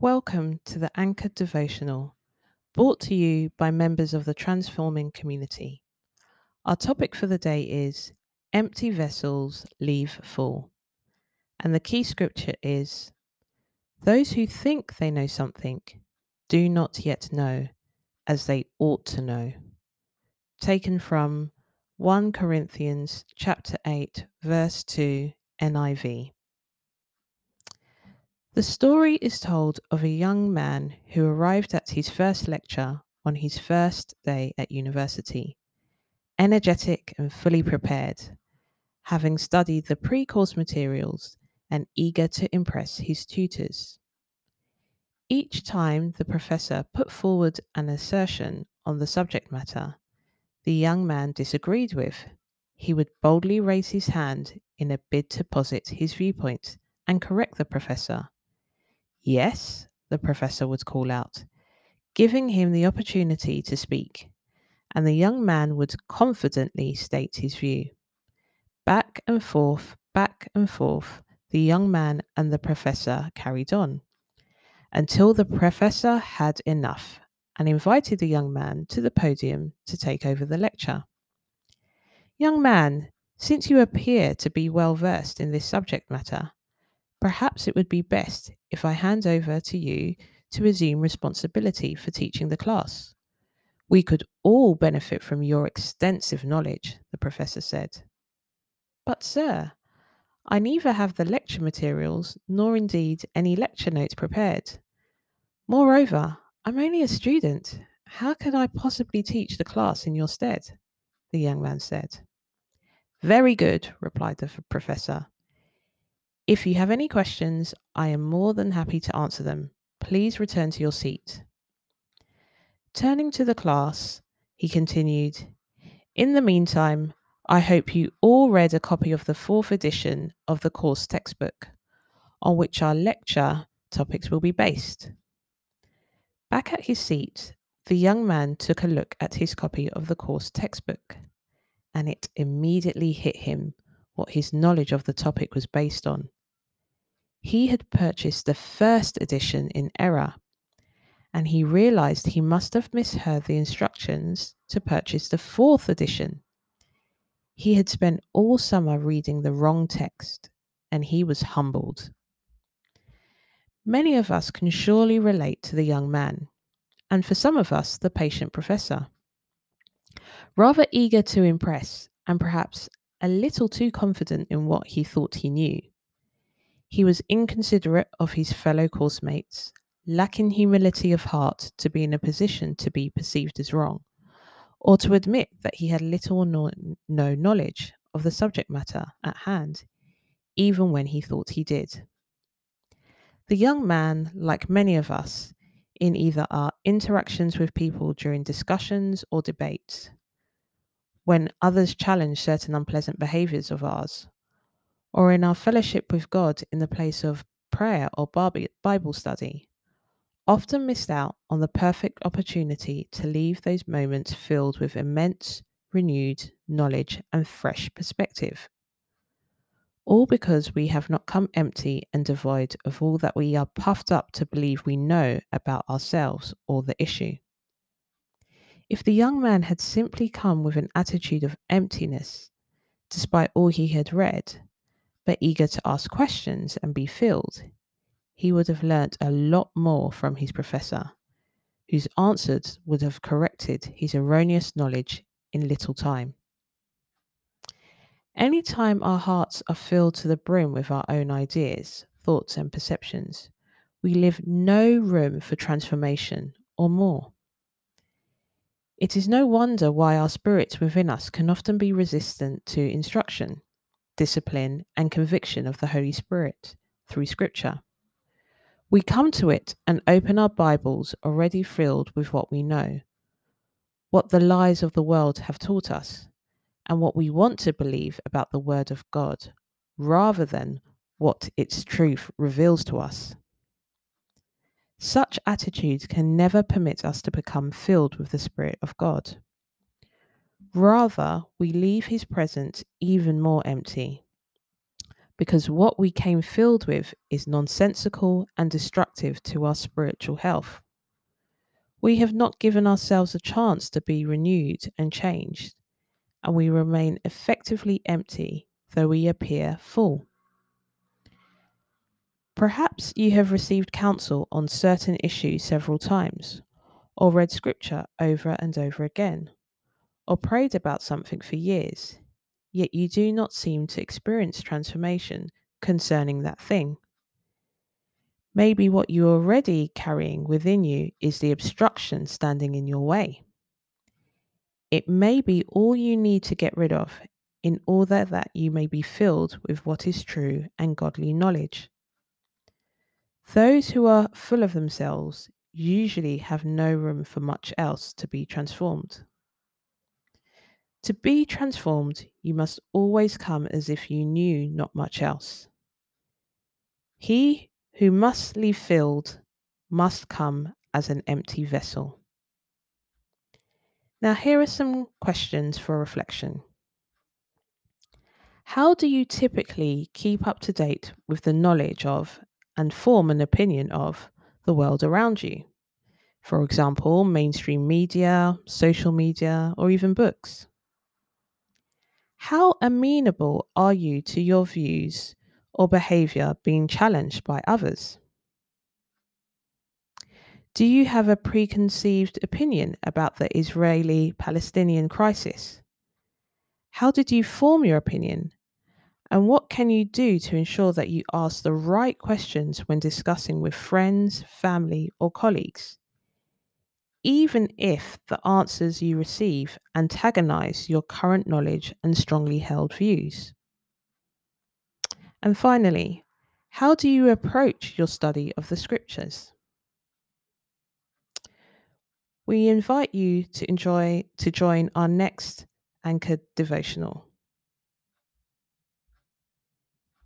Welcome to the Anchored Devotional, brought to you by members of the Transforming Community. Our topic for the day is Empty Vessels Leave Full. And the key scripture is Those who think they know something do not yet know as they ought to know. Taken from 1 Corinthians chapter 8 verse 2 NIV. The story is told of a young man who arrived at his first lecture on his first day at university, energetic and fully prepared, having studied the pre course materials and eager to impress his tutors. Each time the professor put forward an assertion on the subject matter the young man disagreed with, he would boldly raise his hand in a bid to posit his viewpoint and correct the professor Yes, the professor would call out, giving him the opportunity to speak, and the young man would confidently state his view. Back and forth, back and forth, the young man and the professor carried on until the professor had enough and invited the young man to the podium to take over the lecture. Young man, since you appear to be well versed in this subject matter, Perhaps it would be best if I hand over to you to assume responsibility for teaching the class. We could all benefit from your extensive knowledge, the professor said. But, sir, I neither have the lecture materials nor indeed any lecture notes prepared. Moreover, I'm only a student. How can I possibly teach the class in your stead? The young man said. Very good, replied the professor. If you have any questions, I am more than happy to answer them. Please return to your seat. Turning to the class, he continued, In the meantime, I hope you all read a copy of the fourth edition of the course textbook, on which our lecture topics will be based. Back at his seat, the young man took a look at his copy of the course textbook, and it immediately hit him what his knowledge of the topic was based on. He had purchased the first edition in error, and he realized he must have misheard the instructions to purchase the fourth edition. He had spent all summer reading the wrong text, and he was humbled. Many of us can surely relate to the young man, and for some of us, the patient professor. Rather eager to impress, and perhaps a little too confident in what he thought he knew, he was inconsiderate of his fellow course mates, lacking humility of heart to be in a position to be perceived as wrong, or to admit that he had little or no, no knowledge of the subject matter at hand, even when he thought he did. The young man, like many of us, in either our interactions with people during discussions or debates, when others challenge certain unpleasant behaviors of ours, or in our fellowship with God in the place of prayer or Bible study, often missed out on the perfect opportunity to leave those moments filled with immense, renewed knowledge and fresh perspective. All because we have not come empty and devoid of all that we are puffed up to believe we know about ourselves or the issue. If the young man had simply come with an attitude of emptiness, despite all he had read, but eager to ask questions and be filled, he would have learnt a lot more from his professor, whose answers would have corrected his erroneous knowledge in little time. Any time our hearts are filled to the brim with our own ideas, thoughts, and perceptions, we leave no room for transformation or more. It is no wonder why our spirits within us can often be resistant to instruction discipline, and conviction of the Holy Spirit through Scripture. We come to it and open our Bibles already filled with what we know, what the lies of the world have taught us, and what we want to believe about the Word of God, rather than what its truth reveals to us. Such attitudes can never permit us to become filled with the Spirit of God. Rather, we leave his presence even more empty. because what we came filled with is nonsensical and destructive to our spiritual health. We have not given ourselves a chance to be renewed and changed, and we remain effectively empty, though we appear full. Perhaps you have received counsel on certain issues several times, or read scripture over and over again, or prayed about something for years, yet you do not seem to experience transformation concerning that thing. Maybe what you're already carrying within you is the obstruction standing in your way. It may be all you need to get rid of in order that you may be filled with what is true and godly knowledge. Those who are full of themselves usually have no room for much else to be transformed. To be transformed, you must always come as if you knew not much else. He who must leave filled must come as an empty vessel. Now, here are some questions for reflection. How do you typically keep up to date with the knowledge of and form an opinion of the world around you? For example, mainstream media, social media, or even books. How amenable are you to your views or behavior being challenged by others? Do you have a preconceived opinion about the Israeli Palestinian crisis? How did you form your opinion? And what can you do to ensure that you ask the right questions when discussing with friends, family, or colleagues? Even if the answers you receive antagonize your current knowledge and strongly held views. And finally, how do you approach your study of the scriptures? We invite you to enjoy to join our next anchored devotional.